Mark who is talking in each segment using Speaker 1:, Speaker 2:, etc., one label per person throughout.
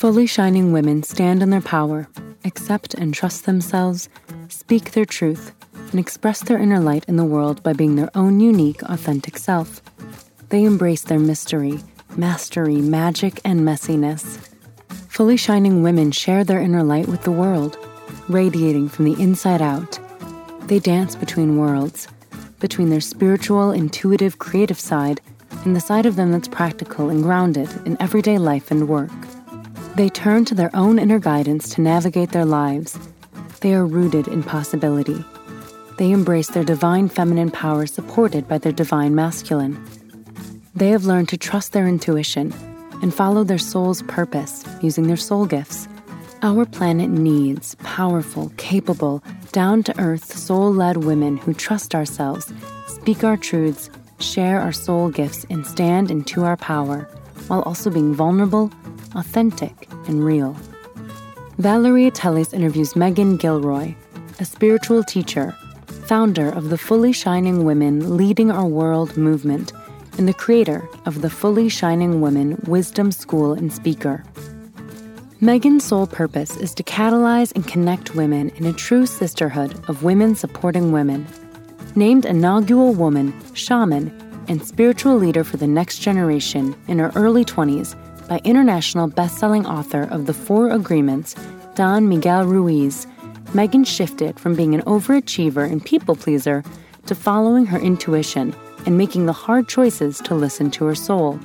Speaker 1: Fully shining women stand in their power accept and trust themselves, speak their truth, and express their inner light in the world by being their own unique, authentic self. They embrace their mystery, mastery, magic, and messiness. Fully shining women share their inner light with the world, radiating from the inside out. They dance between worlds, between their spiritual, intuitive, creative side and the side of them that's practical and grounded in everyday life and work. They turn to their own inner guidance to navigate their lives. They are rooted in possibility. They embrace their divine feminine power supported by their divine masculine. They have learned to trust their intuition and follow their soul's purpose using their soul gifts. Our planet needs powerful, capable, down to earth, soul led women who trust ourselves, speak our truths, share our soul gifts, and stand into our power, while also being vulnerable, authentic, and real. Valeria Teles interviews Meghan Gilroy, a spiritual teacher, founder of the Fully Shining Women Leading Our World movement, and the creator of the Fully Shining Women Wisdom School and speaker. Meghan's soul purpose is to catalyze and connect women in a true sisterhood of women supporting women. Named a nagual woman, shaman, and spiritual leader for the next generation in her early 20s, by international best-selling author of The Four Agreements, Don Miguel Ruiz, Meghan shifted from being an overachiever and people pleaser to following her intuition and making the hard choices to listen to her soul.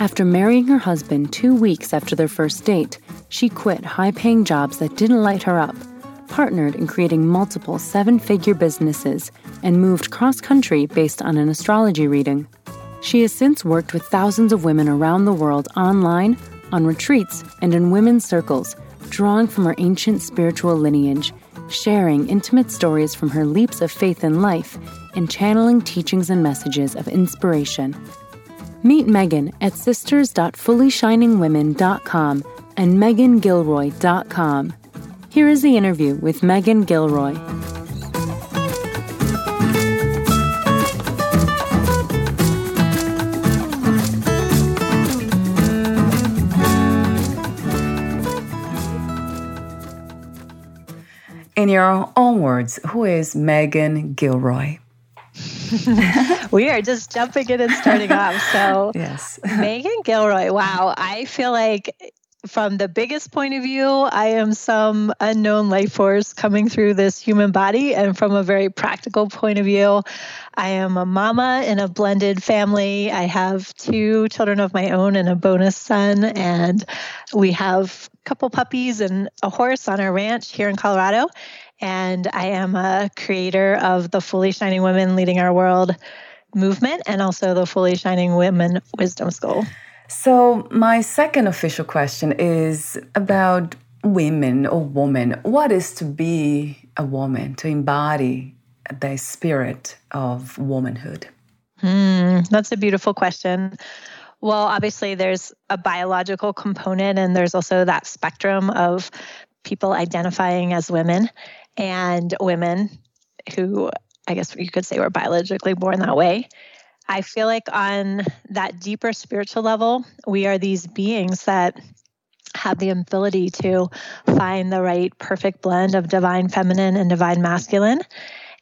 Speaker 1: After marrying her husband two weeks after their first date, she quit high paying jobs that didn't light her up, partnered in creating multiple seven figure businesses, and moved cross country based on an astrology reading. She has since worked with thousands of women around the world online, on retreats, and in women's circles, drawing from her ancient spiritual lineage, sharing intimate stories from her leaps of faith in life, and channeling teachings and messages of inspiration. Meet Meghan at sisters.fullyshiningwomen.com and meghangilroy.com. Here is the interview with Meghan Gilroy.
Speaker 2: In your own words, who is Meghan Gilroy?
Speaker 3: we are just jumping in and starting off. So,
Speaker 2: yes.
Speaker 3: Meghan Gilroy, wow. I feel like from the biggest point of view, I am some unknown life force coming through this human body. And from a very practical point of view, I am a mama in a blended family. I have two children of my own and a bonus son. And we have a couple puppies and a horse on our ranch here in Colorado. And I am a creator of the Fully Shining Women Leading Our World movement and also the Fully Shining Women Wisdom School.
Speaker 2: So, my second official question is about women or woman. What is to be a woman, to embody the spirit of womanhood?
Speaker 3: Hmm, that's a beautiful question. Well, obviously, there's a biological component, and there's also that spectrum of people identifying as women and women who I guess you could say were biologically born that way. I feel like on that deeper spiritual level, we are these beings that have the ability to find the right perfect blend of divine feminine and divine masculine.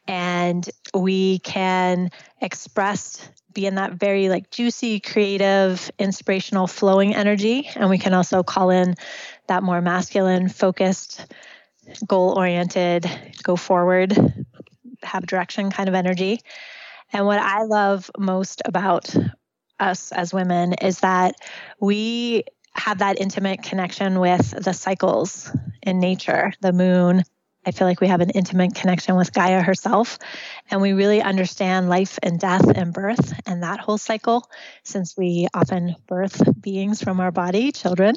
Speaker 3: And we can express be in that very like juicy, creative, inspirational, flowing energy. And we can also call in that more masculine, focused, goal oriented, go forward, have direction kind of energy. And what I love most about us as women is that we have that intimate connection with the cycles in nature, the moon. I feel like we have an intimate connection with Gaia herself, and we really understand life and death and birth and that whole cycle since we often birth beings from our body, children,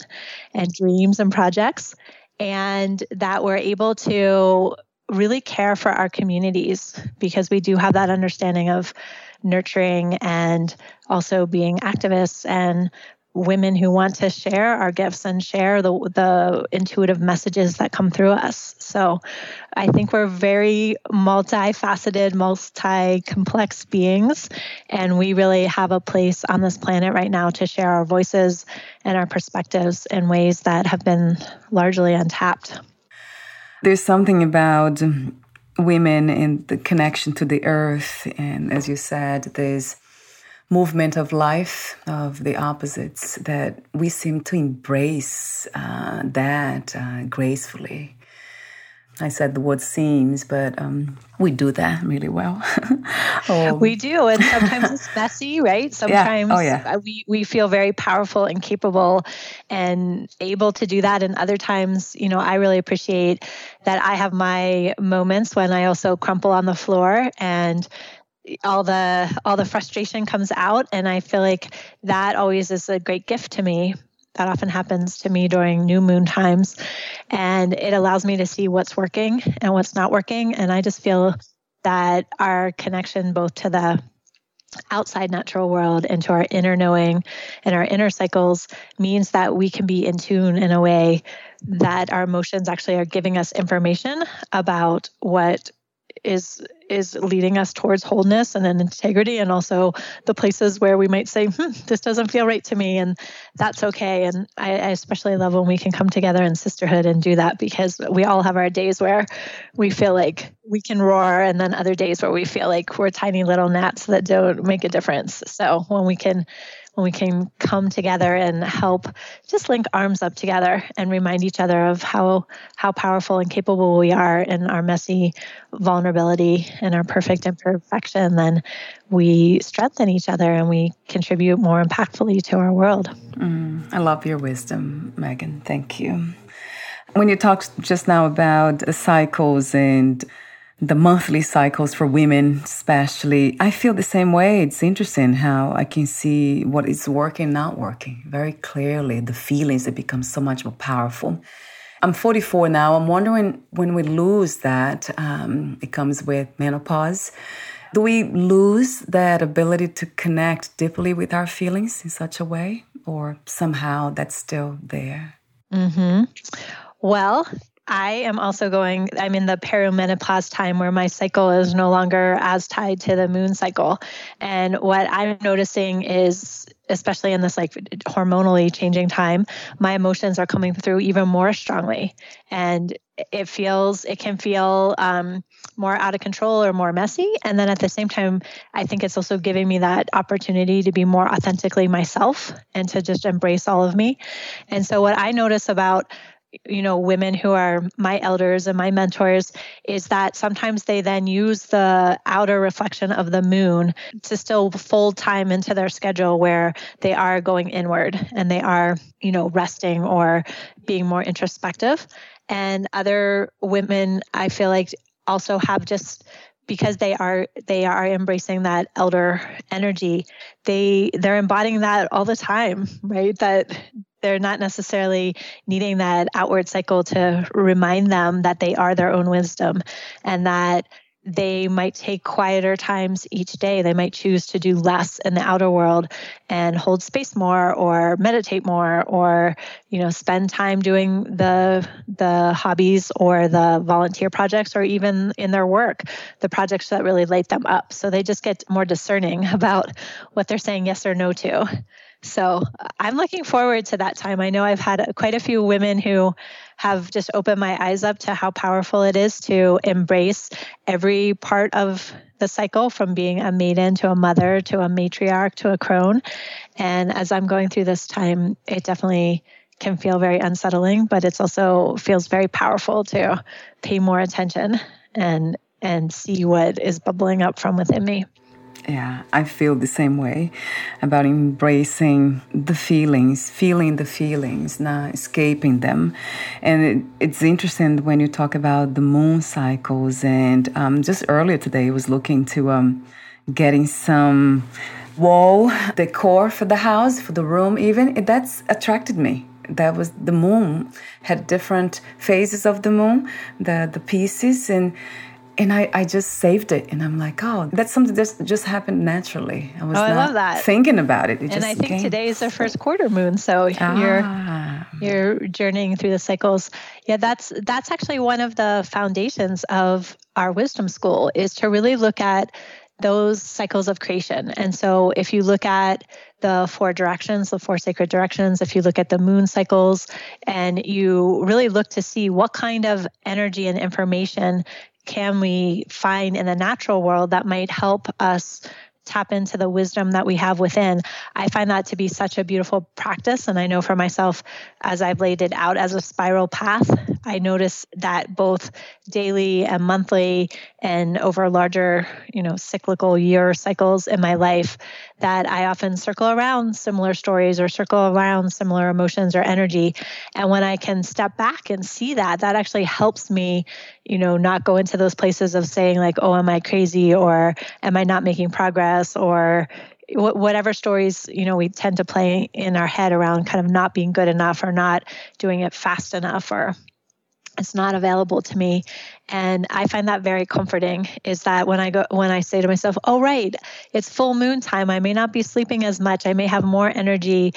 Speaker 3: and dreams and projects, and that we're able to really care for our communities because we do have that understanding of nurturing and also being activists and women who want to share our gifts and share the the intuitive messages that come through us. So I think we're very multifaceted, multi-complex beings and we really have a place on this planet right now to share our voices and our perspectives in ways that have been largely untapped.
Speaker 4: There's something about women and the connection to the earth and as you said this movement of life of the opposites that we seem to embrace uh, that uh, gracefully. I said the word seems, but um, we do that really well.
Speaker 3: oh. We do, and sometimes it's messy, right? Sometimes
Speaker 4: yeah. Oh, yeah.
Speaker 3: Uh, we we feel very powerful and capable and able to do that, and other times, you know, I really appreciate that I have my moments when I also crumple on the floor and all the all the frustration comes out and i feel like that always is a great gift to me that often happens to me during new moon times. And it allows me to see what's working and what's not working. And i just feel that our connection both to the outside natural world and to our inner knowing and our inner cycles means that we can be in tune in a way that our emotions actually are giving us information about what is is leading us towards wholeness and then integrity and also the places where we might say hmm, this doesn't feel right to me and that's okay. And I, I, especially love when we can come together in sisterhood and do that because we all have our days where we feel like we can roar and then other days where we feel like we're tiny little gnats that don't make a difference. So when we can when we can come together and help just link arms up together and remind each other of how how powerful and capable we are in our messy vulnerability and our perfect imperfection then we strengthen each other and we contribute more impactfully to our world.
Speaker 4: Mm, i love your wisdom meghan. Thank you. When you talked just now about cycles and the monthly cycles for women, especially. I feel the same way. It's interesting how I can see what is working, not working very clearly. The feelings that become so much more powerful. I'm 44 now. I'm wondering when we lose that, um, it comes with menopause. Do we lose that ability to connect deeply with our feelings in such a way, or somehow that's still there?
Speaker 3: Mm-hmm. Well, I am also going, I'm in the perimenopause time where my cycle is no longer as tied to the moon cycle. And what I'm noticing is, especially in this like hormonally changing time, my emotions are coming through even more strongly. And it feels, it can feel um, more out of control or more messy. And then at the same time, I think it's also giving me that opportunity to be more authentically myself and to just embrace all of me. And so, what I notice about you know women who are my elders and my mentors is that sometimes they then use the outer reflection of the moon to still fold time into their schedule where they are going inward and they are you know resting or being more introspective. And other women i feel like also have just because they are they are embracing that elder energy they they're embodying that all the time right? That they're not necessarily needing that outward cycle to remind them that they are their own wisdom and that they might take quieter times each day. They might choose to do less in the outer world and hold space more or meditate more or you know spend time doing the the hobbies or the volunteer projects or even in their work the projects that really light them up. So they just get more discerning about what they're saying yes or no to. So uh, I'm looking forward to that time. I know I've had quite a few women who have just opened my eyes up to how powerful it is to embrace every part of the cycle from being a maiden to a mother to a matriarch to a crone. And as I'm going through this time, it definitely can feel very unsettling, but it's also feels very powerful to pay more attention and and see what is bubbling up from within me.
Speaker 4: Yeah, I feel the same way about embracing the feelings, feeling the feelings, not escaping them. And it, it's interesting when you talk about the moon cycles. And um, just earlier today, I was looking to um, getting some wall decor for the house, for the room, even. That's attracted me that was the moon had different phases of the moon the the pieces and and I, I just saved it and i'm like oh that's something that just happened naturally
Speaker 3: i was oh, I love that.
Speaker 4: thinking about it,
Speaker 3: it and i think came. today is the first quarter moon so ah. you're you're journeying through the cycles yeah that's that's actually one of the foundations of our wisdom school is to really look at those cycles of creation. And so if you look at the four directions, the four sacred directions, if you look at the moon cycles and you really look to see what kind of energy and information can we find in the natural world that might help us tap into the wisdom that we have within. I find that to be such a beautiful practice. And I know for myself, as I've laid it out as a spiral path, I notice that both daily and monthly and over larger, you know, cyclical year cycles in my life, that I often circle around similar stories or circle around similar emotions or energy. And when I can step back and see that, that actually helps me, you know, not go into those places of saying, like, oh, am I crazy or am I not making progress or whatever stories you know we tend to play in our head around kind of not being good enough or not doing it fast enough or it's not available to me. And i find that very comforting is that when i go when i say to myself oh right it's full moon time. I may not be sleeping as much. I may have more energy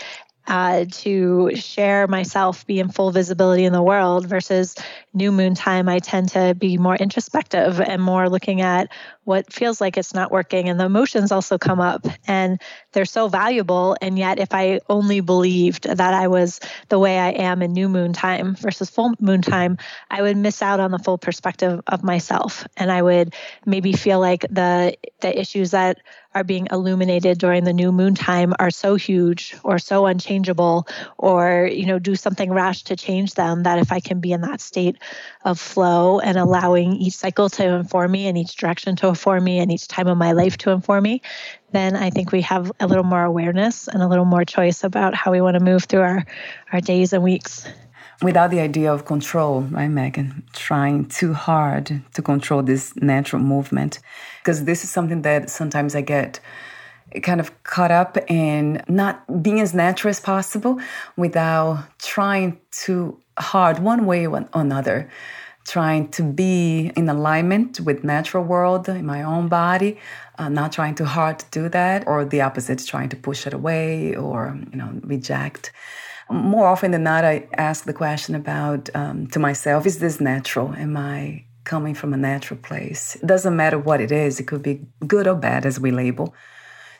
Speaker 3: uh, to share myself, be in full visibility in the world versus new moon time. I tend to be more introspective and more looking at what feels like it's not working. And the emotions also come up and they're so valuable. And yet, if I only believed that I was the way I am in new moon time versus full moon time, I would miss out on the full perspective of myself. And I would maybe feel like the the issues that are being illuminated during the new moon time are so huge or so unchangeable or you know do something rash to change them that if i can be in that state of flow and allowing each cycle to inform me and each direction to inform me and each time of my life to inform me then i think we have a little more awareness and a little more choice about how we want to move through our our days and weeks
Speaker 4: without the idea of control, right, Meghan? Trying too hard to control this natural movement. Because this is something that sometimes I get kind of caught up in not being as natural as possible without trying too hard, one way or another. Trying to be in alignment with natural world in my own body, uh, not trying too hard to do that, or the opposite, trying to push it away or you know reject more often than not, I ask the question about um, to myself: Is this natural? Am I coming from a natural place? It doesn't matter what it is; it could be good or bad, as we label.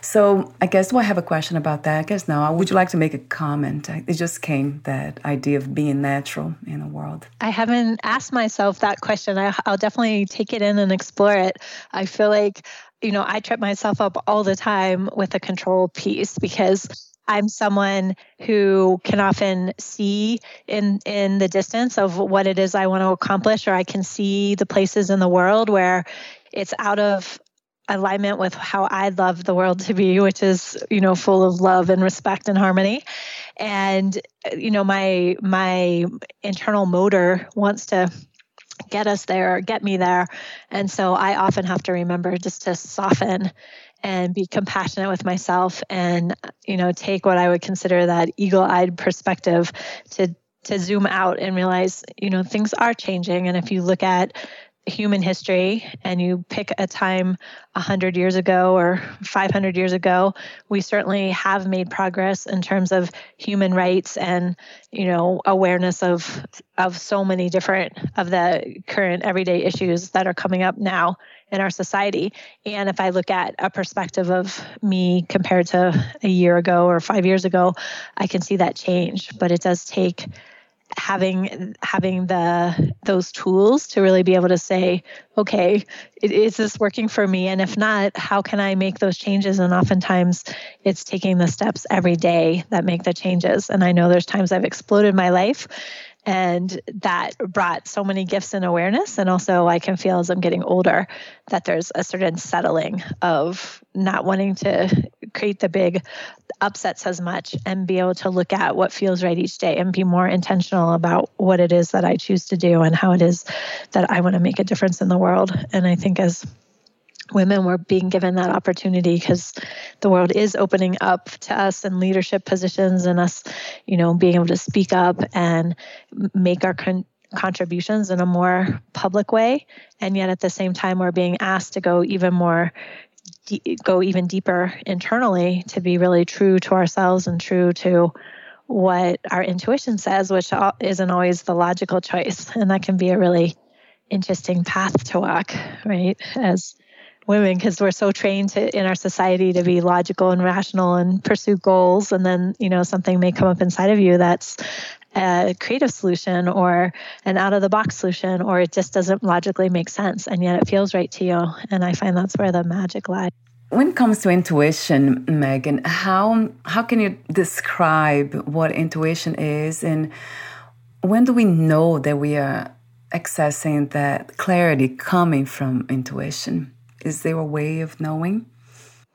Speaker 4: So I guess do I have a question about that? I guess no. Would you like to make a comment? It just came that idea of being natural in the world.
Speaker 3: I haven't asked myself that question. I, I'll definitely take it in and explore it. I feel like you know I trip myself up all the time with the control piece because I'm someone who can often see in in the distance of what it is I want to accomplish, or I can see the places in the world where it's out of alignment with how I love the world to be, which is you know full of love and respect and harmony. And you know my my internal motor wants to get us there, get me there, and so I often have to remember just to soften and be compassionate with myself and you know take what i would consider that eagle-eyed perspective to to zoom out and realize you know things are changing. And if you look at human history and you pick a time 100 years ago or 500 years ago, we certainly have made progress in terms of human rights and, you know, awareness of of so many different of the current everyday issues that are coming up now in our society. And if I look at a perspective of me compared to a year ago or 5 years ago, I can see that change, but it does take having having the those tools to really be able to say okay is this working for me? And if not how can i make those changes? And oftentimes it's taking the steps every day that make the changes. And i know there's times i've exploded my life and that brought so many gifts and awareness. And also, I can feel as I'm getting older that there's a certain settling of not wanting to create the big upsets as much and be able to look at what feels right each day and be more intentional about what it is that I choose to do and how it is that I want to make a difference in the world. And I think as women were being given that opportunity because the world is opening up to us in leadership positions and us you know being able to speak up and make our con- contributions in a more public way. And yet at the same time we're being asked to go even more go even deeper internally to be really true to ourselves and true to what our intuition says which isn't always the logical choice. And that can be a really interesting path to walk right as women because we're so trained to, in our society to be logical and rational and pursue goals. And then you know something may come up inside of you that's a creative solution or an out of the box solution or it just doesn't logically make sense and yet it feels right to you. And i find that's where the magic lies.
Speaker 4: When it comes to intuition meghan how how can you describe what intuition is? And when do we know that we are accessing that clarity coming from intuition is there a way of knowing?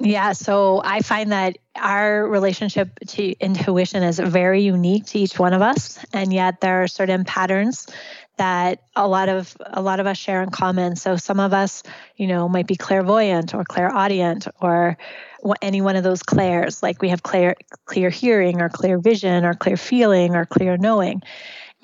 Speaker 3: Yeah, so I find that our relationship to intuition is very unique to each one of us, and yet there are certain patterns that a lot of a lot of us share in common. So some of us, you know, might be clairvoyant or clairaudient or any one of those clairs. Like we have clear clear hearing or clear vision or clear feeling or clear knowing.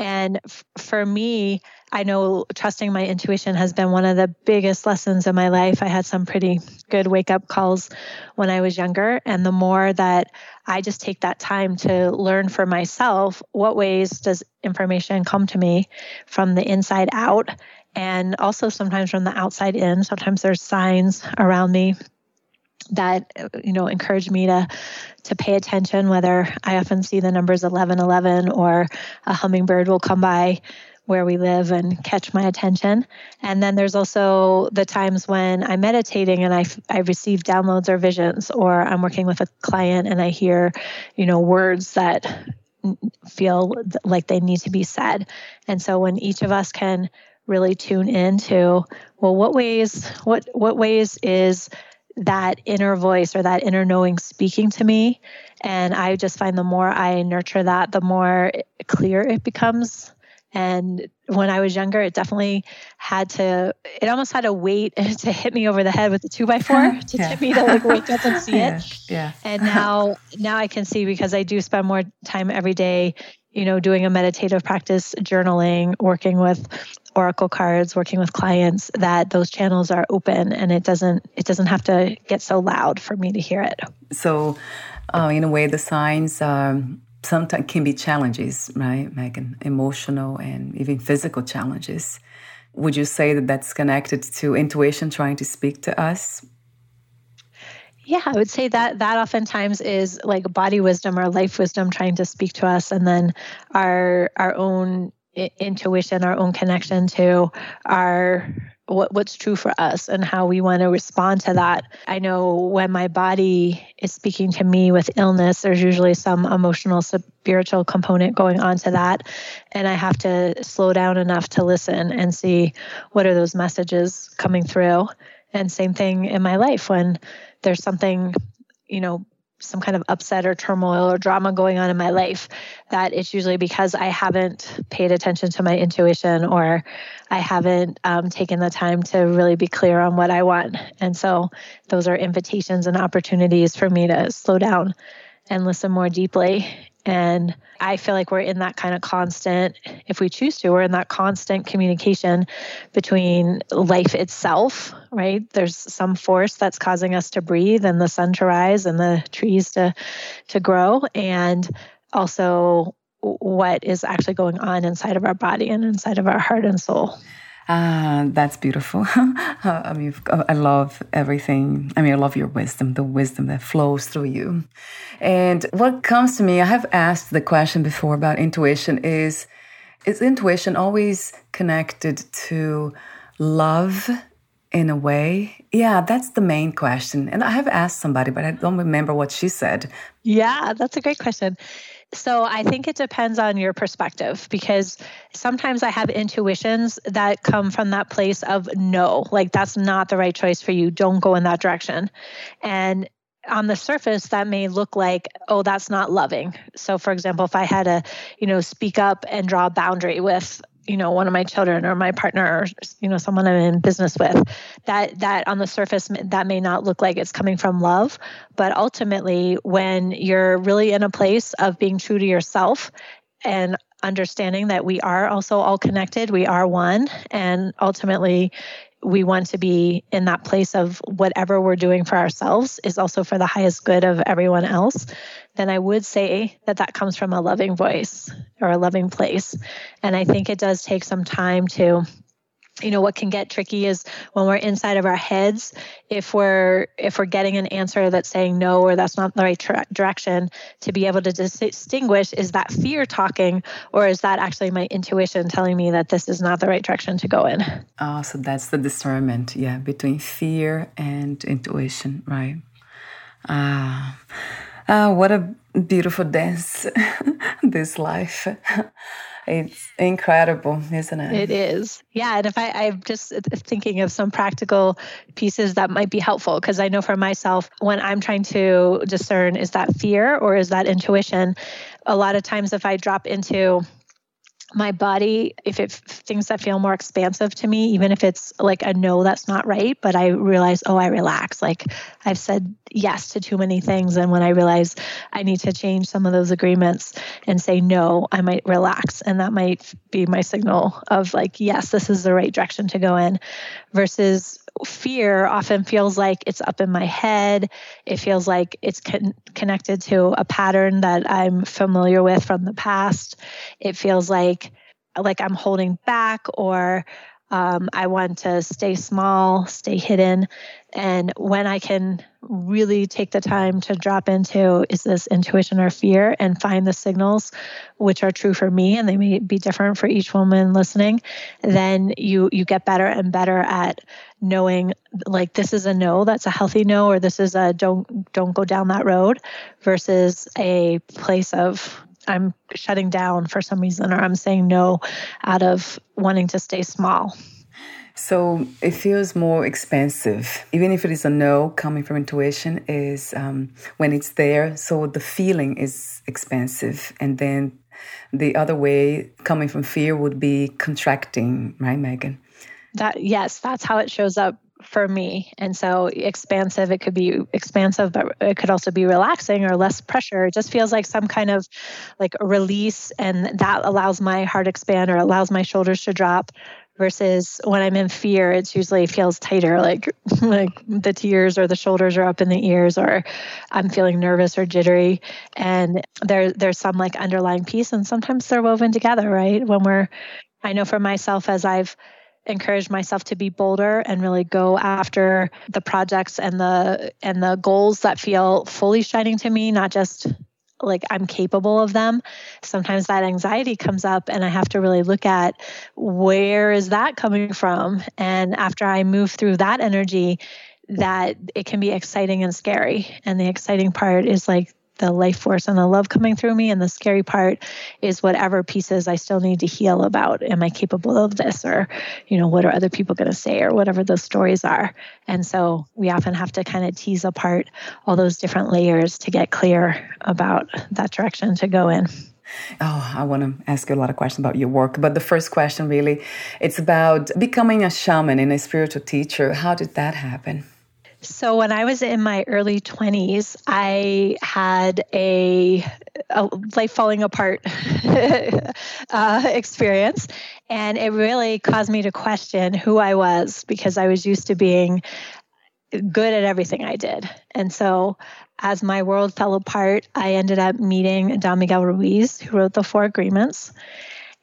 Speaker 3: And f- for me, I know trusting my intuition has been one of the biggest lessons in my life. I had some pretty good wake up calls when I was younger. And the more that I just take that time to learn for myself what ways does information come to me from the inside out and also sometimes from the outside in. Sometimes there's signs around me that you know encourage me to to pay attention whether i often see the numbers 1111 or a hummingbird will come by where we live and catch my attention. And then there's also the times when I'm meditating and I, I receive downloads or visions, or I'm working with a client and I hear, you know, words that feel like they need to be said. And so when each of us can really tune into, well, what ways, what what ways is that inner voice or that inner knowing speaking to me? And I just find the more I nurture that, the more clear it becomes and when I was younger, it definitely had to, it almost had to wait to hit me over the head with a two by four to yeah. tip me to like wake up and see
Speaker 4: yeah.
Speaker 3: it.
Speaker 4: Yeah.
Speaker 3: And now, now I can see because I do spend more time every day, you know, doing a meditative practice, journaling, working with oracle cards, working with clients that those channels are open and it doesn't, it doesn't have to get so loud for me to hear it.
Speaker 4: So, uh, in a way, the signs, um, sometimes can be challenges, right, Meghan? Emotional and even physical challenges. Would you say that that's connected to intuition trying to speak to us?
Speaker 3: Yeah, I would say that that oftentimes is like body wisdom or life wisdom trying to speak to us, and then our our own intuition, our own connection to our what, what's true for us and how we want to respond to that. I know when my body is speaking to me with illness, there's usually some emotional, spiritual component going on to that. And I have to slow down enough to listen and see what are those messages coming through. And same thing in my life when there's something, you know, some kind of upset or turmoil or drama going on in my life, that it's usually because I haven't paid attention to my intuition or I haven't um, taken the time to really be clear on what I want. And so those are invitations and opportunities for me to slow down and listen more deeply And I feel like we're in that kind of constant, if we choose to, we're in that constant communication between life itself, right? There's some force that's causing us to breathe and the sun to rise and the trees to to grow and also what is actually going on inside of our body and inside of our heart and soul.
Speaker 4: Ah, that's beautiful. I mean, I love everything. I mean, I love your wisdom, the wisdom that flows through you. And what comes to me, I have asked the question before about intuition is is intuition always connected to love in a way? Yeah, that's the main question. And I have asked somebody, but I don't remember what she said.
Speaker 3: Yeah, that's a great question. So I think it depends on your perspective because sometimes I have intuitions that come from that place of no, like that's not the right choice for you. Don't go in that direction. And on the surface that may look like oh that's not loving so for example if i had to you know speak up and draw a boundary with you know one of my children or my partner or you know someone i'm in business with that that on the surface that may not look like it's coming from love but ultimately when you're really in a place of being true to yourself and understanding that we are also all connected we are one and ultimately we want to be in that place of whatever we're doing for ourselves is also for the highest good of everyone else, then I would say that that comes from a loving voice or a loving place. And I think it does take some time to you know what can get tricky is when we're inside of our heads if we're if we're getting an answer that's saying no or that's not the right tra- direction to be able to distinguish is that fear talking or is that actually my intuition telling me that this is not the right direction to go in?
Speaker 4: Oh so that's the discernment yeah between fear and intuition right? Ah ah what a beautiful dance this life it's incredible, isn't it?
Speaker 3: It is. Yeah. And if I, I'm just thinking of some practical pieces that might be helpful, because I know for myself, when I'm trying to discern is that fear or is that intuition, a lot of times if I drop into my body if it things that feel more expansive to me even if it's like a no that's not right but i realize oh i relax. Like i've said yes to too many things. And when i realize i need to change some of those agreements and say no i might relax. And that might be my signal of like yes this is the right direction to go in versus fear often feels like it's up in my head. It feels like it's con- connected to a pattern that I'm familiar with from the past. It feels like like I'm holding back or um, I want to stay small, stay hidden. And when I can really take the time to drop into is this intuition or fear and find the signals which are true for me and they may be different for each woman listening, then you you get better and better at knowing like this is a no, that's a healthy no, or this is a don't don't go down that road versus a place of I'm shutting down for some reason or I'm saying no out of wanting to stay small.
Speaker 4: So it feels more expansive, even if it is a no coming from intuition. Is um, when it's there, so the feeling is expansive, and then the other way coming from fear would be contracting, right, Meghan?
Speaker 3: That yes, that's how it shows up for me. And so expansive, it could be expansive, but it could also be relaxing or less pressure. It just feels like some kind of like release and that allows my heart expand or allows my shoulders to drop versus when I'm in fear, it usually feels tighter, like like the tears or the shoulders are up in the ears, or I'm feeling nervous or jittery. And there there's some like underlying piece, and sometimes they're woven together, right? When we're, I know for myself as I've encouraged myself to be bolder and really go after the projects and the and the goals that feel fully shining to me not just like I'm capable of them. Sometimes that anxiety comes up and I have to really look at where is that coming from? And after I move through that energy, that it can be exciting and scary. And the exciting part is like the life force and the love coming through me. And the scary part is whatever pieces I still need to heal about. Am I capable of this? Or, you know, what are other people going to say? Or whatever those stories are. And so we often have to kind of tease apart all those different layers to get clear about that direction to go in.
Speaker 4: Oh, I want to ask you a lot of questions about your work. But the first question really, it's about becoming a shaman and a spiritual teacher. How did that happen?
Speaker 3: So when I was in my early 20s, I had a, a life falling apart uh, experience. And it really caused me to question who I was because I was used to being good at everything I did. And so as my world fell apart, I ended up meeting Don Miguel Ruiz, who wrote the Four Agreements.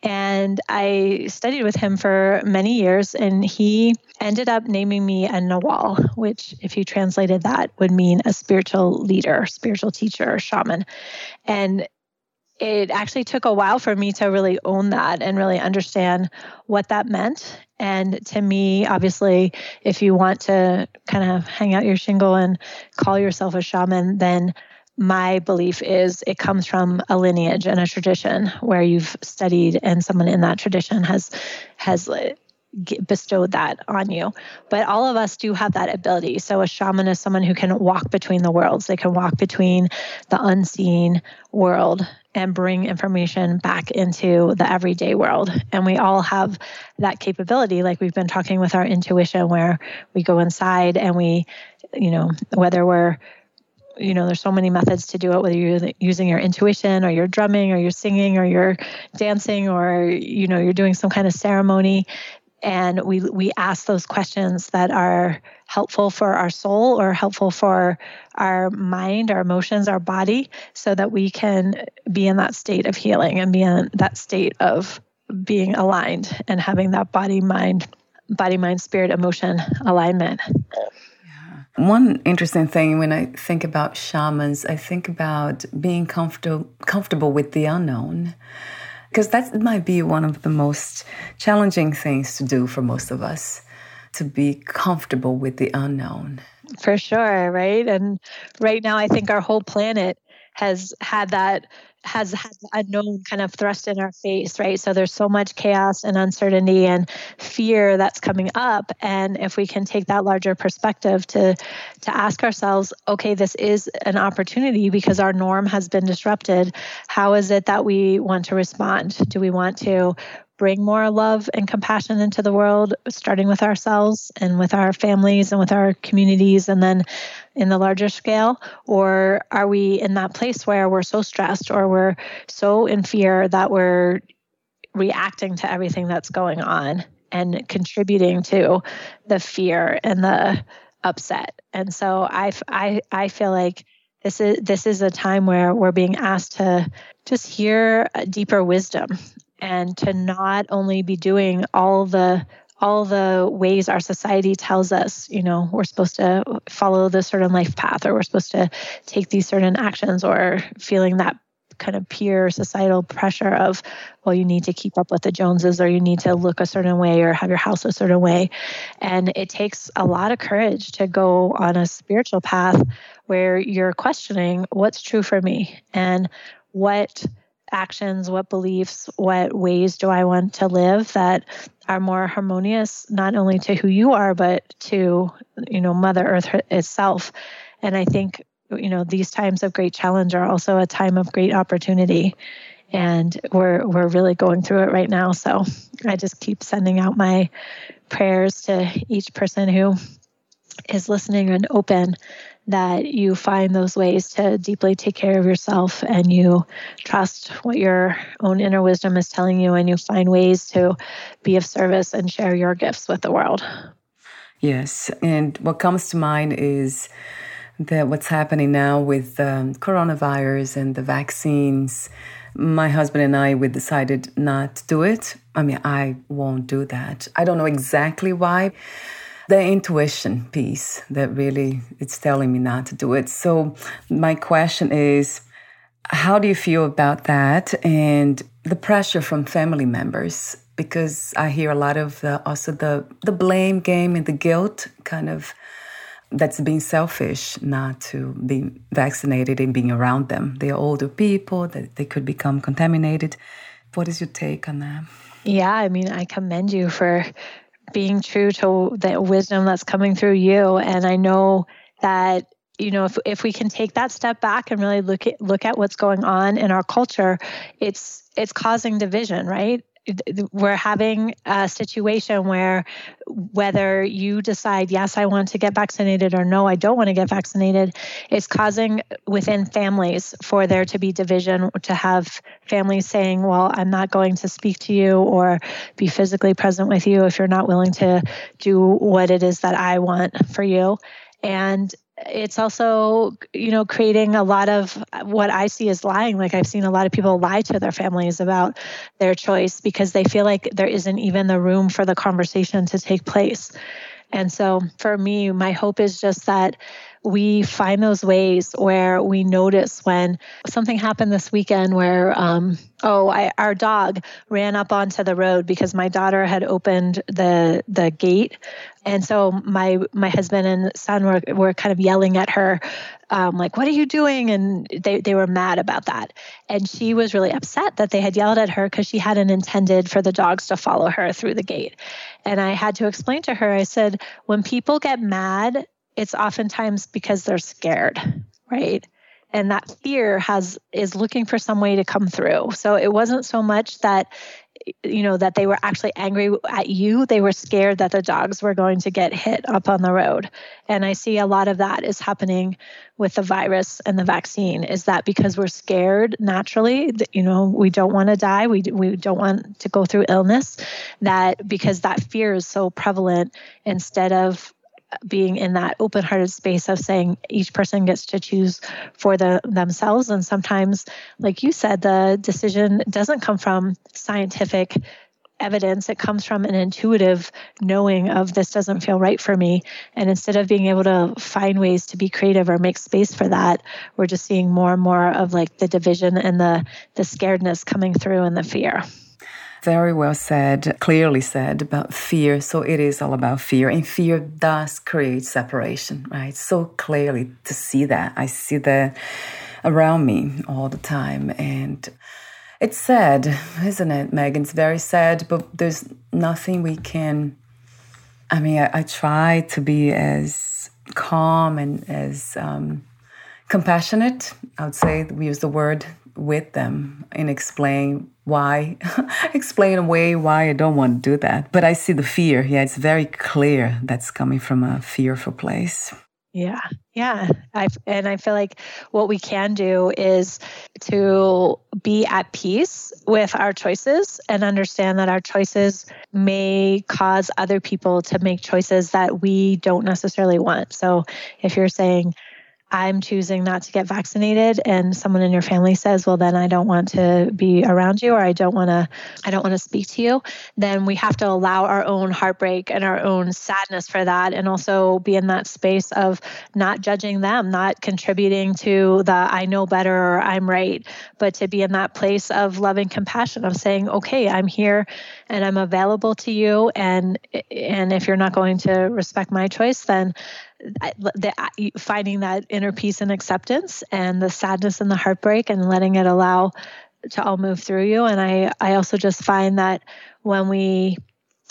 Speaker 3: And I studied with him for many years, and he ended up naming me a nagual, which, if you translated that, would mean a spiritual leader, spiritual teacher, shaman. And it actually took a while for me to really own that and really understand what that meant. And to me, obviously, if you want to kind of hang out your shingle and call yourself a shaman, then my belief is it comes from a lineage and a tradition where you've studied and someone in that tradition has has bestowed that on you. But all of us do have that ability. So a shaman is someone who can walk between the worlds. They can walk between the unseen world and bring information back into the everyday world. And we all have that capability, like we've been talking with our intuition, where we go inside and we, you know, whether we're you know there's so many methods to do it whether you're using your intuition or you're drumming or you're singing or you're dancing or you know you're doing some kind of ceremony. And we we ask those questions that are helpful for our soul or helpful for our mind our emotions our body so that we can be in that state of healing and be in that state of being aligned and having that body mind body mind spirit emotion alignment
Speaker 4: one interesting thing when I think about shamans, I think about being comfortable comfortable with the unknown because that might be one of the most challenging things to do for most of us to be comfortable with the unknown.
Speaker 3: For sure, right? And right now, I think our whole planet has had that has had unknown kind of thrust in our face, right? So there's so much chaos and uncertainty and fear that's coming up. And if we can take that larger perspective to to ask ourselves, okay, this is an opportunity because our norm has been disrupted. How is it that we want to respond? Do we want to bring more love and compassion into the world, starting with ourselves and with our families and with our communities, and then in the larger scale? Or are we in that place where we're so stressed or we're so in fear that we're reacting to everything that's going on and contributing to the fear and the upset? And so I, I, I feel like this is this is a time where we're being asked to just hear deeper wisdom and to not only be doing all the all the ways our society tells us, you know, we're supposed to follow this certain life path or we're supposed to take these certain actions or feeling that kind of peer societal pressure of, well, you need to keep up with the Joneses or you need to look a certain way or have your house a certain way. And it takes a lot of courage to go on a spiritual path where you're questioning what's true for me and what actions, what beliefs, what ways do I want to live that are more harmonious, not only to who you are, but to, you know, Mother Earth itself. And I think, you know, these times of great challenge are also a time of great opportunity. And we're we're really going through it right now. So I just keep sending out my prayers to each person who is listening and open that you find those ways to deeply take care of yourself and you trust what your own inner wisdom is telling you and you find ways to be of service and share your gifts with the world.
Speaker 4: Yes, and what comes to mind is that what's happening now with um, coronavirus and the vaccines. My husband and I, we decided not to do it. I mean, I won't do that. I don't know exactly why the intuition piece that really it's telling me not to do it. So my question is how do you feel about that and the pressure from family members because I hear a lot of the, also the the blame game and the guilt kind of that's being selfish not to be vaccinated and being around them. They are older people that they could become contaminated. What is your take on that?
Speaker 3: Yeah, I mean, I commend you for being true to the wisdom that's coming through you. And I know that you know if if we can take that step back and really look at look at what's going on in our culture, it's it's causing division, right? We're having a situation where whether you decide yes i want to get vaccinated or no i don't want to get vaccinated is causing within families for there to be division to have families saying well i'm not going to speak to you or be physically present with you if you're not willing to do what it is that i want for you. And it's also you know creating a lot of what i see as lying. Like i've seen a lot of people lie to their families about their choice because they feel like there isn't even the room for the conversation to take place. And so for me my hope is just that we find those ways where we notice when something happened this weekend where um, oh I, our dog ran up onto the road because my daughter had opened the the gate. And so my my husband and son were, were kind of yelling at her um, like what are you doing? And they, they were mad about that. And she was really upset that they had yelled at her because she hadn't intended for the dogs to follow her through the gate. And i had to explain to her i said when people get mad it's oftentimes because they're scared, right? And that fear has is looking for some way to come through. So it wasn't so much that you know that they were actually angry at you they were scared that the dogs were going to get hit up on the road and i see a lot of that is happening with the virus and the vaccine is that because we're scared naturally that, you know we don't want to die we, we don't want to go through illness that because that fear is so prevalent instead of being in that open-hearted space of saying each person gets to choose for the themselves. And sometimes like you said the decision doesn't come from scientific evidence. It comes from an intuitive knowing of this doesn't feel right for me. And instead of being able to find ways to be creative or make space for that we're just seeing more and more of like the division and the the scaredness coming through and the fear
Speaker 4: very well said, clearly said about fear. So it is all about fear, and fear does create separation, right? So clearly to see that. I see that around me all the time. And it's sad, isn't it, Meghan? It's very sad, but there's nothing we can. I mean, I, I try to be as calm and as um, compassionate. I would say we use the word with them and explain why, explain away why I don't want to do that. But I see the fear. Yeah, it's very clear that's coming from a fearful place.
Speaker 3: Yeah, yeah. I, and I feel like what we can do is to be at peace with our choices and understand that our choices may cause other people to make choices that we don't necessarily want. So if you're saying, I'm choosing not to get vaccinated. And someone in your family says, "Well, then I don't want to be around you or I don't want to I don't want to speak to you," then we have to allow our own heartbreak and our own sadness for that and also be in that space of not judging them, not contributing to the I know better or I'm right, but to be in that place of loving compassion of saying, "Okay, I'm here and I'm available to you and and if you're not going to respect my choice, then the, finding that inner peace and acceptance and the sadness and the heartbreak and letting it allow to all move through you. And i i also just find that when we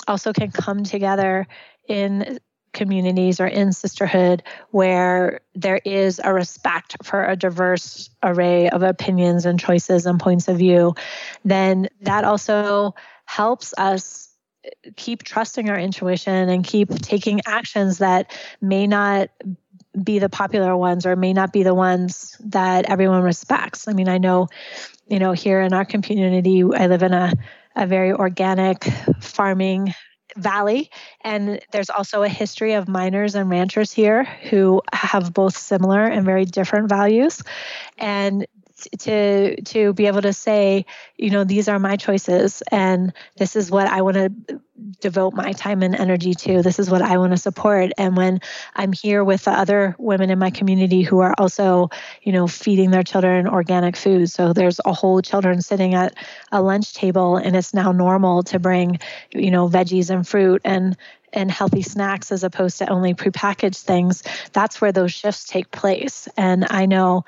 Speaker 3: also can come together in communities or in sisterhood where there is a respect for a diverse array of opinions and choices and points of view then that also helps us keep trusting our intuition and keep taking actions that may not be the popular ones or may not be the ones that everyone respects. I mean, I know, you know, here in our community, I live in a, a very organic farming valley and there's also a history of miners and ranchers here who have both similar and very different values and to to be able to say you know these are my choices and this is what i want to devote my time and energy to. This is what i want to support. And when i'm here with the other women in my community who are also you know feeding their children organic food. So there's a whole children sitting at a lunch table and it's now normal to bring you know veggies and fruit and and healthy snacks as opposed to only prepackaged things. That's where those shifts take place. And i know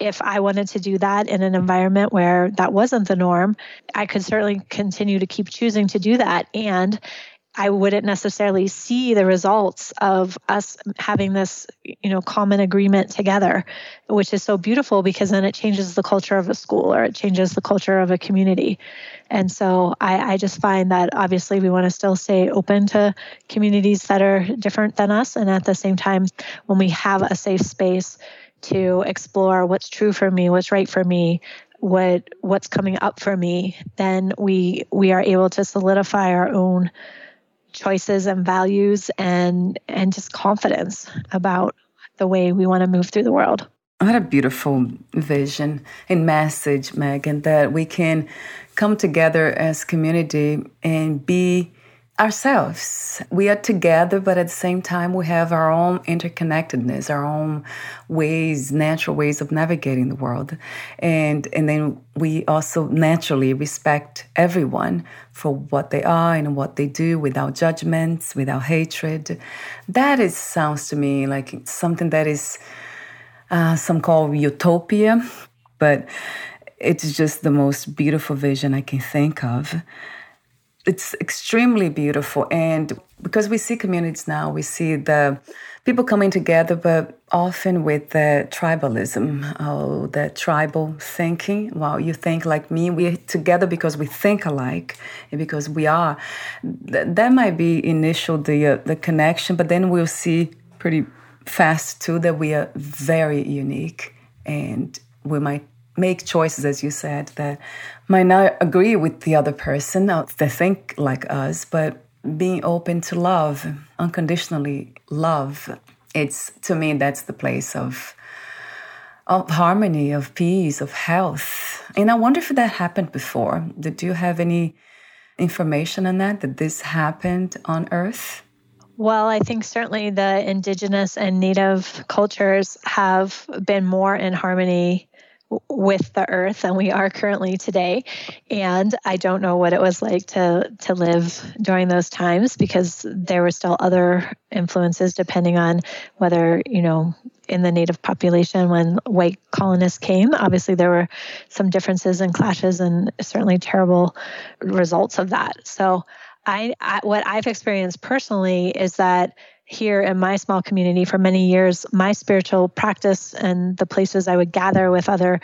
Speaker 3: if I wanted to do that in an environment where that wasn't the norm, I could certainly continue to keep choosing to do that. And I wouldn't necessarily see the results of us having this, you know, common agreement together, which is so beautiful because then it changes the culture of a school or it changes the culture of a community. And so I, I just find that obviously we want to still stay open to communities that are different than us. And at the same time, when we have a safe space to explore what's true for me, what's right for me, what what's coming up for me, then we we are able to solidify our own choices and values and and just confidence about the way we want to move through the world.
Speaker 4: What a beautiful vision and message, Meghan, that we can come together as community and be ourselves. We are together, but at the same time, we have our own interconnectedness, our own ways, natural ways of navigating the world. And, and then we also naturally respect everyone for what they are and what they do without judgments, without hatred. That is, sounds to me like something that is, uh, some call utopia, but it's just the most beautiful vision I can think of it's extremely beautiful. And because we see communities now, we see the people coming together, but often with the tribalism, oh, the tribal thinking. Well, you think like me, we're together because we think alike and because we are. Th- that might be initial the uh, the connection, but then we'll see pretty fast too that we are very unique and we might make choices, as you said, that might not agree with the other person, they think like us, but being open to love, unconditionally love, it's to me that's the place of of harmony, of peace, of health. And I wonder if that happened before. Did you have any information on that? That this happened on Earth?
Speaker 3: Well, I think certainly the indigenous and native cultures have been more in harmony with the earth than we are currently today. And i don't know what it was like to to live during those times because there were still other influences depending on whether you know in the native population when white colonists came. Obviously there were some differences and clashes and certainly terrible results of that. So I, I what i've experienced personally is that here in my small community for many years my spiritual practice and the places i would gather with other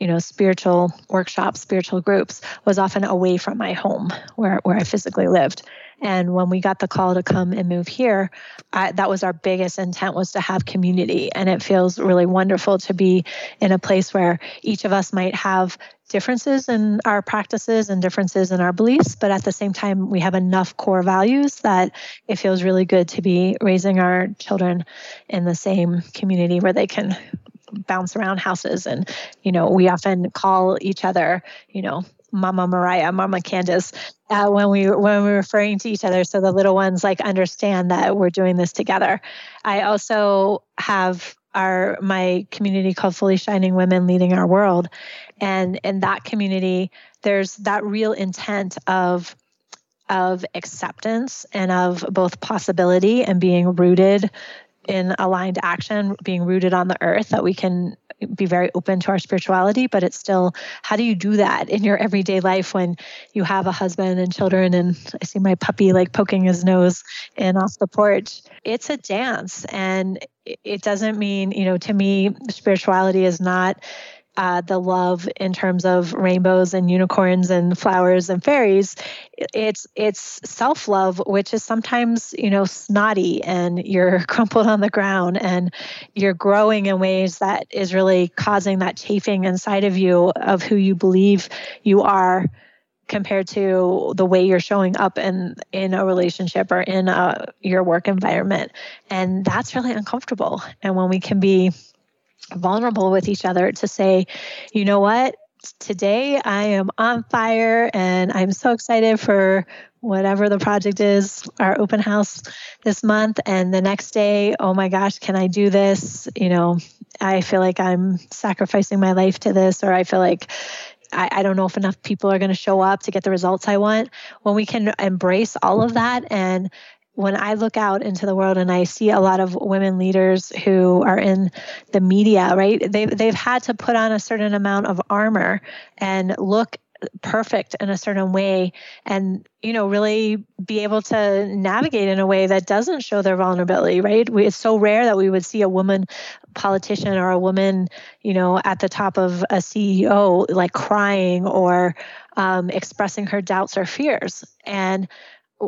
Speaker 3: you know spiritual workshops spiritual groups was often away from my home where, where i physically lived and when we got the call to come and move here I, that was our biggest intent was to have community and it feels really wonderful to be in a place where each of us might have differences in our practices and differences in our beliefs, but at the same time, we have enough core values that it feels really good to be raising our children in the same community where they can bounce around houses. And, you know, we often call each other, you know, Mama Mariah, Mama Candace, uh, when we when we're referring to each other, so the little ones like understand that we're doing this together. I also have our my community called Fully Shining Women Leading Our World, and in that community there's that real intent of of acceptance and of both possibility and being rooted in aligned action being rooted on the earth that we can be very open to our spirituality but it's still how do you do that in your everyday life when you have a husband and children and i see my puppy like poking his nose in off the porch? It's a dance and it doesn't mean you know to me spirituality is not uh, the love in terms of rainbows and unicorns and flowers and fairies. It's it's self love, which is sometimes you know snotty and you're crumpled on the ground and you're growing in ways that is really causing that chafing inside of you of who you believe you are compared to the way you're showing up in in a relationship or in a, your work environment and that's really uncomfortable and when we can be vulnerable with each other to say, you know what, today I am on fire and I'm so excited for whatever the project is, our open house this month. And the next day, oh my gosh, can I do this? You know, I feel like I'm sacrificing my life to this, or I feel like I, I don't know if enough people are going to show up to get the results I want. When we can embrace all of that and when I look out into the world and I see a lot of women leaders who are in the media, right? They've, they've had to put on a certain amount of armor and look perfect in a certain way and you know really be able to navigate in a way that doesn't show their vulnerability right we, it's so rare that we would see a woman politician or a woman you know at the top of a ceo like crying or um, expressing her doubts or fears and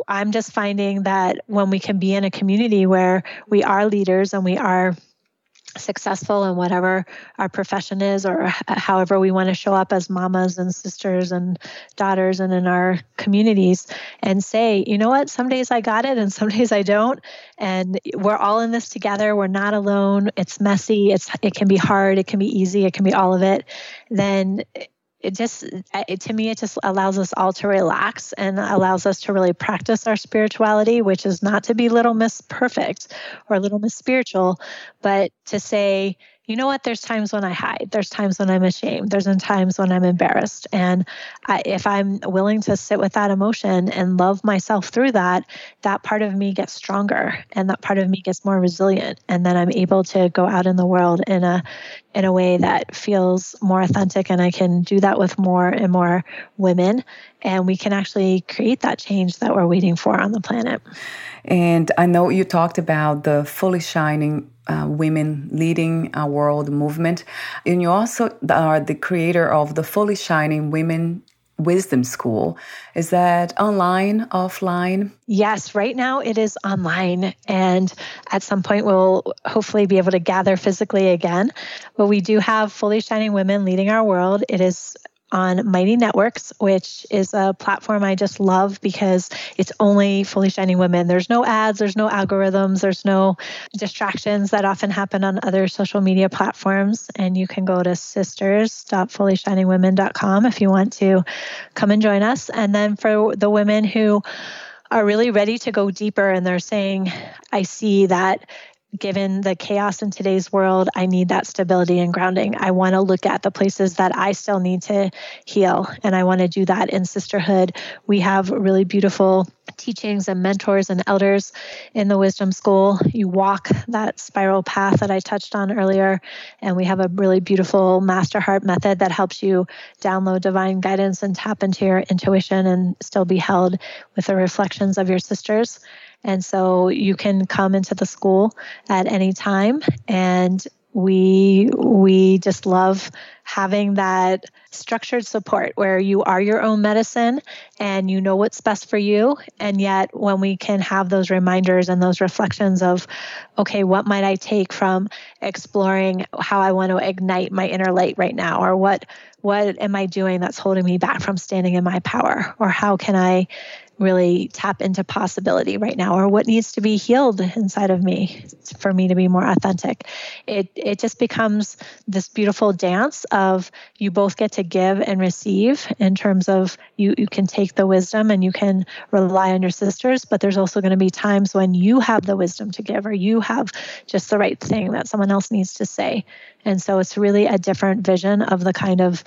Speaker 3: I'm just finding that when we can be in a community where we are leaders and we are successful in whatever our profession is or however we want to show up as mamas and sisters and daughters and in our communities and say you know what? Some days i got it and some days i don't. And we're all in this together. We're not alone. It's messy. It's it can be hard. It can be easy. It can be all of it. Then it just it, to me it just allows us all to relax and allows us to really practice our spirituality which is not to be little miss perfect or little miss spiritual but to say you know what? There's times when i hide. There's times when i'm ashamed. There's times when i'm embarrassed. And I, if i'm willing to sit with that emotion and love myself through that that part of me gets stronger and that part of me gets more resilient. And then i'm able to go out in the world in a in a way that feels more authentic and i can do that with more and more women. And we can actually create that change that we're waiting for on the planet.
Speaker 4: And i know you talked about the fully shining uh, women leading our world movement. And you also are the creator of the Fully Shining Women Wisdom School. Is that online, offline?
Speaker 3: Yes, right now it is online. And at some point, we'll hopefully be able to gather physically again. But we do have Fully Shining Women Leading Our World. It is on Mighty Networks, which is a platform I just love because it's only fully shining women. There's no ads, there's no algorithms, there's no distractions that often happen on other social media platforms. And you can go to sisters.fullyshiningwomen.com if you want to come and join us. And then for the women who are really ready to go deeper and they're saying, I see that given the chaos in today's world, I need that stability and grounding. I want to look at the places that I still need to heal, and I want to do that in sisterhood. We have really beautiful teachings and mentors and elders in the wisdom school. You walk that spiral path that I touched on earlier, and we have a really beautiful master heart method that helps you download divine guidance and tap into your intuition and still be held with the reflections of your sisters. And so you can come into the school at any time. And we we just love having that structured support where you are your own medicine and you know what's best for you. And yet when we can have those reminders and those reflections of okay what might i take from exploring how i want to ignite my inner light right now? Or what what am i doing that's holding me back from standing in my power? Or how can i really tap into possibility right now or what needs to be healed inside of me for me to be more authentic. It it just becomes this beautiful dance of you both get to give and receive in terms of you you can take the wisdom and you can rely on your sisters but there's also going to be times when you have the wisdom to give or you have just the right thing that someone else needs to say. And so it's really a different vision of the kind of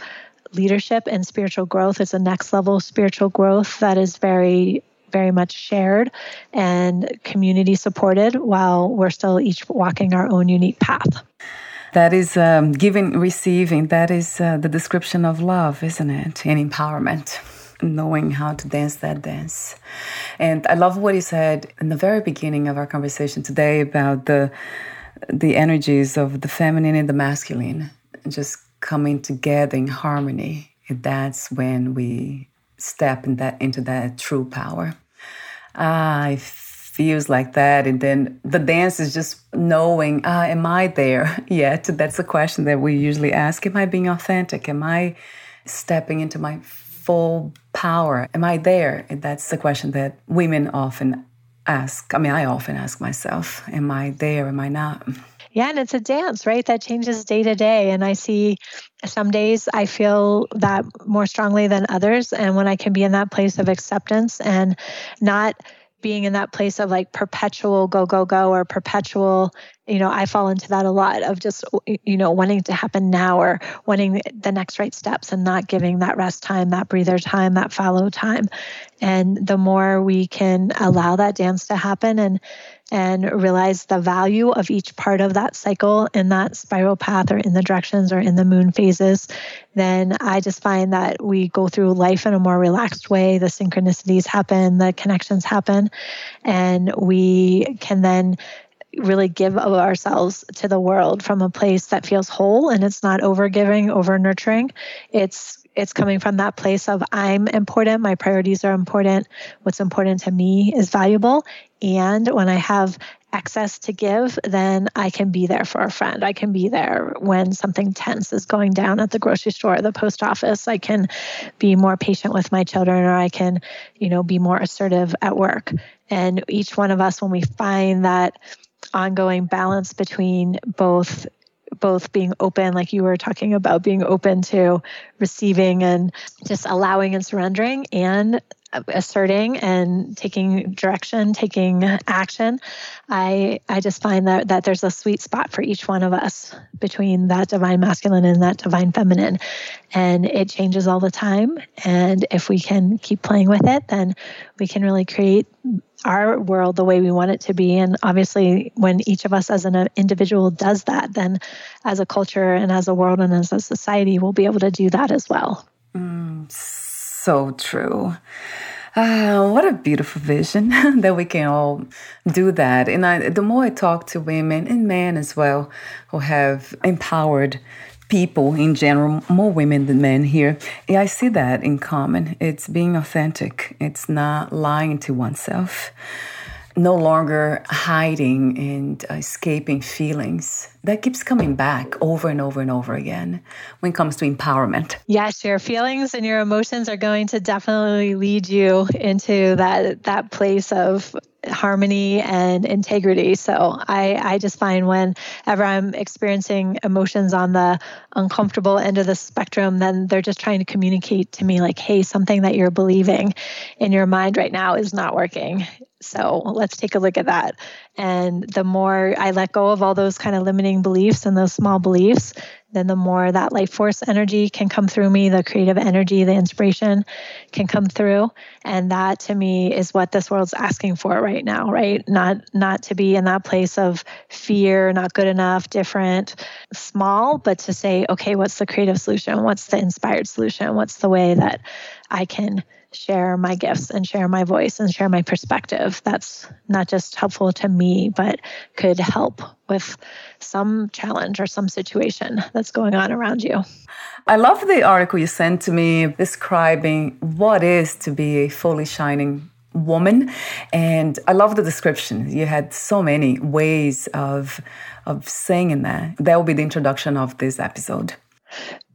Speaker 3: leadership and spiritual growth is a next level spiritual growth that is very very much shared and community supported while we're still each walking our own unique path.
Speaker 4: That is um, giving receiving that is uh, the description of love isn't it? And empowerment knowing how to dance that dance. And i love what you said in the very beginning of our conversation today about the the energies of the feminine and the masculine. Just coming together in harmony. That's when we step in that into that true power. Ah, it feels like that. And then the dance is just knowing, ah, am I there yet? That's the question that we usually ask. Am I being authentic? Am I stepping into my full power? Am I there? And that's the question that women often ask. I mean, I often ask myself, am I there? Am I not?
Speaker 3: Yeah, and it's a dance, right? That changes day to day. And I see some days I feel that more strongly than others. And when I can be in that place of acceptance and not being in that place of like perpetual go, go, go or perpetual you know, I fall into that a lot of just, you know, wanting to happen now or wanting the next right steps and not giving that rest time, that breather time, that follow time. And the more we can allow that dance to happen and and realize the value of each part of that cycle in that spiral path or in the directions or in the moon phases, then I just find that we go through life in a more relaxed way. The synchronicities happen, the connections happen, and we can then really give of ourselves to the world from a place that feels whole and it's not over giving, over nurturing. It's it's coming from that place of I'm important, my priorities are important, what's important to me is valuable. And when I have access to give, then I can be there for a friend. I can be there when something tense is going down at the grocery store or the post office. I can be more patient with my children or I can, you know, be more assertive at work. And each one of us, when we find that ongoing balance between both both being open like you were talking about being open to receiving and just allowing and surrendering and asserting and taking direction, taking action, I I just find that that there's a sweet spot for each one of us between that divine masculine and that divine feminine. And it changes all the time. And if we can keep playing with it, then we can really create our world the way we want it to be. And obviously, when each of us as an individual does that, then as a culture and as a world and as a society, we'll be able to do that as well.
Speaker 4: Mm so true. Uh, what a beautiful vision that we can all do that. And I, the more I talk to women and men as well who have empowered people in general, more women than men here, yeah, I see that in common. It's being authentic, it's not lying to oneself no longer hiding and escaping feelings. That keeps coming back over and over and over again when it comes to empowerment.
Speaker 3: Yes, your feelings and your emotions are going to definitely lead you into that that place of harmony and integrity. So I, I just find whenever I'm experiencing emotions on the uncomfortable end of the spectrum, then they're just trying to communicate to me like, hey, something that you're believing in your mind right now is not working. So let's take a look at that. And the more I let go of all those kind of limiting beliefs and those small beliefs, then the more that life force energy can come through me, the creative energy, the inspiration can come through. And that to me is what this world's asking for right now, right? Not not to be in that place of fear, not good enough, different, small, but to say, okay, what's the creative solution? What's the inspired solution? What's the way that I can share my gifts and share my voice and share my perspective. That's not just helpful to me, but could help with some challenge or some situation that's going on around you.
Speaker 4: I love the article you sent to me describing what is to be a fully shining woman and i love the description you had so many ways of of saying in that that will be the introduction of this episode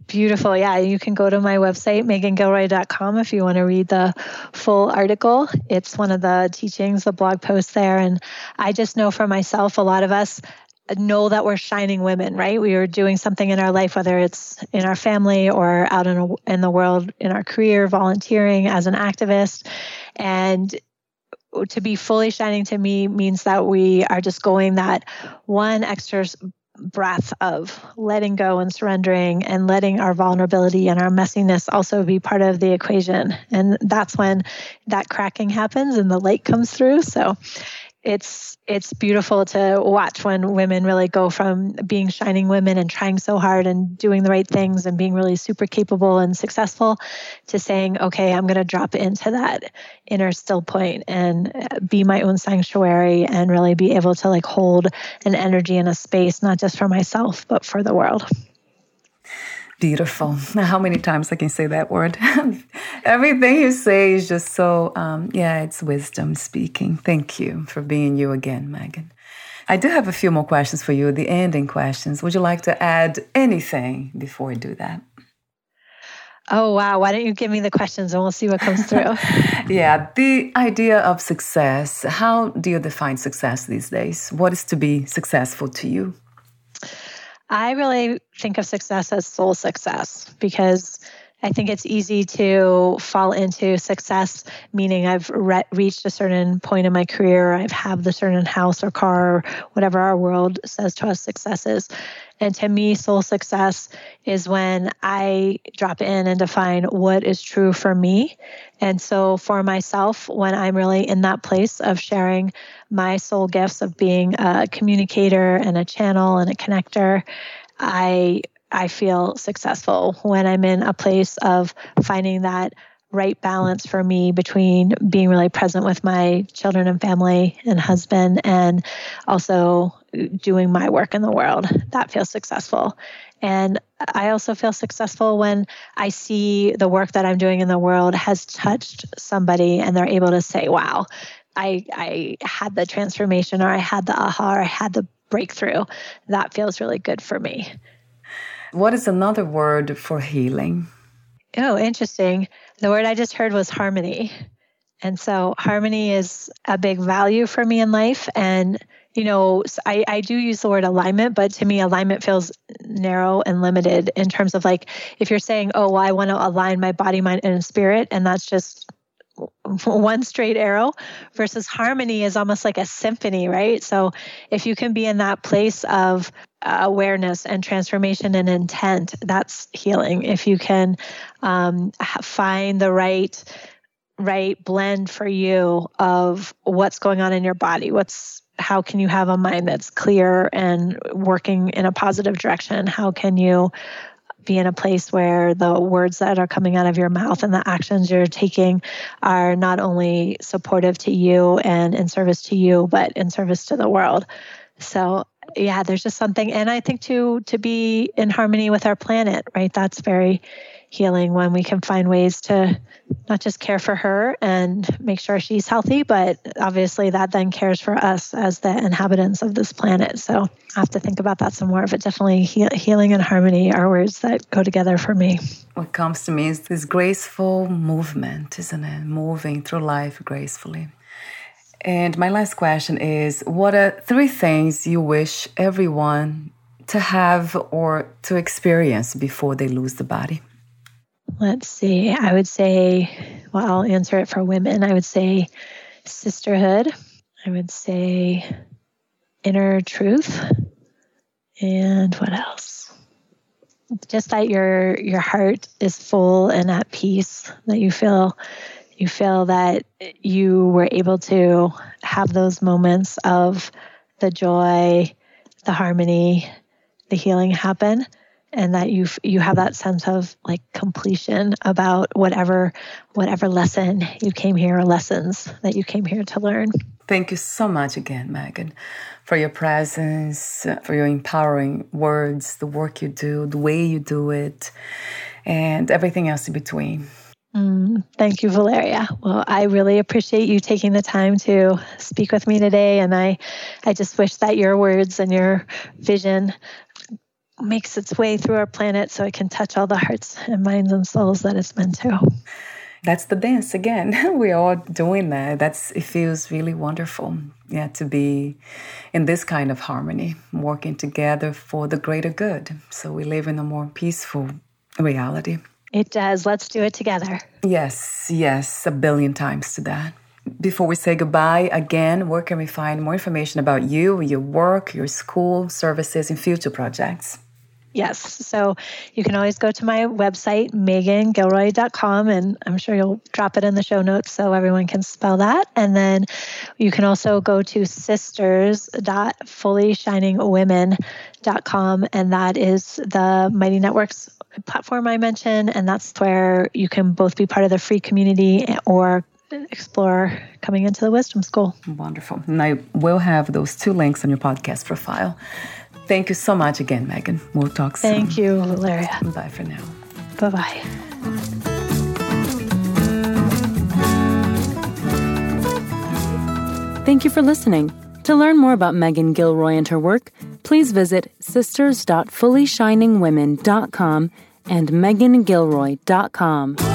Speaker 3: Beautiful. Yeah, you can go to my website, meghangilroy.com, if you want to read the full article. It's one of the teachings, the blog post there. And I just know for myself, a lot of us know that we're shining women, right? We are doing something in our life, whether it's in our family or out in, a, in the world, in our career, volunteering as an activist. And to be fully shining to me means that we are just going that one extra breath of letting go and surrendering and letting our vulnerability and our messiness also be part of the equation. And that's when that cracking happens and the light comes through. So it's it's beautiful to watch when women really go from being shining women and trying so hard and doing the right things and being really super capable and successful to saying okay i'm going to drop into that inner still point and uh, be my own sanctuary and really be able to like hold an energy in a space not just for myself but for the world
Speaker 4: Beautiful. How many times I can say that word? Everything you say is just so, um, yeah, it's wisdom speaking. Thank you for being you again, Meghan. I do have a few more questions for you, the ending questions. Would you like to add anything before we do that?
Speaker 3: Oh, wow. Why don't you give me the questions and we'll see what comes through?
Speaker 4: yeah, the idea of success. How do you define success these days? What is to be successful to you?
Speaker 3: I really think of success as soul success because I think it's easy to fall into success, meaning I've re- reached a certain point in my career, I've have the certain house or car, or whatever our world says to us success is. And to me, soul success is when I drop in and define what is true for me. And so for myself, when I'm really in that place of sharing my soul gifts of being a communicator and a channel and a connector, I I feel successful when I'm in a place of finding that right balance for me between being really present with my children and family and husband and also doing my work in the world. That feels successful. And I also feel successful when I see the work that I'm doing in the world has touched somebody and they're able to say, wow, I, I had the transformation or I had the aha or I had the breakthrough. That feels really good for me.
Speaker 4: What is another word for healing?
Speaker 3: Oh, interesting. The word I just heard was harmony. And so harmony is a big value for me in life. And, you know, I, I do use the word alignment, but to me, alignment feels narrow and limited in terms of like, if you're saying, oh, well, I want to align my body, mind, and spirit, and that's just one straight arrow versus harmony is almost like a symphony, right? So if you can be in that place of awareness and transformation and intent, that's healing. If you can um, find the right right blend for you of what's going on in your body, what's how can you have a mind that's clear and working in a positive direction? How can you be in a place where the words that are coming out of your mouth and the actions you're taking are not only supportive to you and in service to you, but in service to the world. So yeah, there's just something, and I think to to be in harmony with our planet, right? That's very healing when we can find ways to not just care for her and make sure she's healthy, but obviously that then cares for us as the inhabitants of this planet. So I have to think about that some more. But definitely he- healing and harmony are words that go together for me.
Speaker 4: What comes to me is this graceful movement, isn't it? Moving through life gracefully. And my last question is What are three things you wish everyone to have or to experience before they lose the body?
Speaker 3: Let's see. I would say, well, I'll answer it for women. I would say sisterhood. I would say inner truth. And what else? Just that your your heart is full and at peace, that you feel you feel that you were able to have those moments of the joy, the harmony, the healing happen and that you you have that sense of like completion about whatever whatever lesson you came here or lessons that you came here to learn.
Speaker 4: Thank you so much again, Meghan, for your presence, for your empowering words, the work you do, the way you do it, and everything else in between.
Speaker 3: Mm, thank you, Valeria. Well, I really appreciate you taking the time to speak with me today, and I, I just wish that your words and your vision makes its way through our planet so it can touch all the hearts and minds and souls that it's meant to.
Speaker 4: That's the dance again. We're all doing that. That's it feels really wonderful. Yeah, to be in this kind of harmony, working together for the greater good. So we live in a more peaceful reality.
Speaker 3: It does. Let's do it together.
Speaker 4: Yes, yes, a billion times to that. Before we say goodbye, again, where can we find more information about you, your work, your school, services, and future projects?
Speaker 3: Yes. So you can always go to my website, meghangilroy.com, and I'm sure you'll drop it in the show notes so everyone can spell that. And then you can also go to sisters.fullyshiningwomen.com, and that is the Mighty Networks platform I mentioned. And that's where you can both be part of the free community or explore coming into the wisdom school.
Speaker 4: Wonderful. And I will have those two links on your podcast profile. Thank you so much again, Meghan. We'll talk
Speaker 3: soon. Thank you, Valeria.
Speaker 4: Bye for now.
Speaker 3: Bye bye.
Speaker 1: Thank you for listening. To learn more about Meghan Gilroy and her work, please visit sisters.fullyshiningwomen.com and
Speaker 2: meghangilroy.com.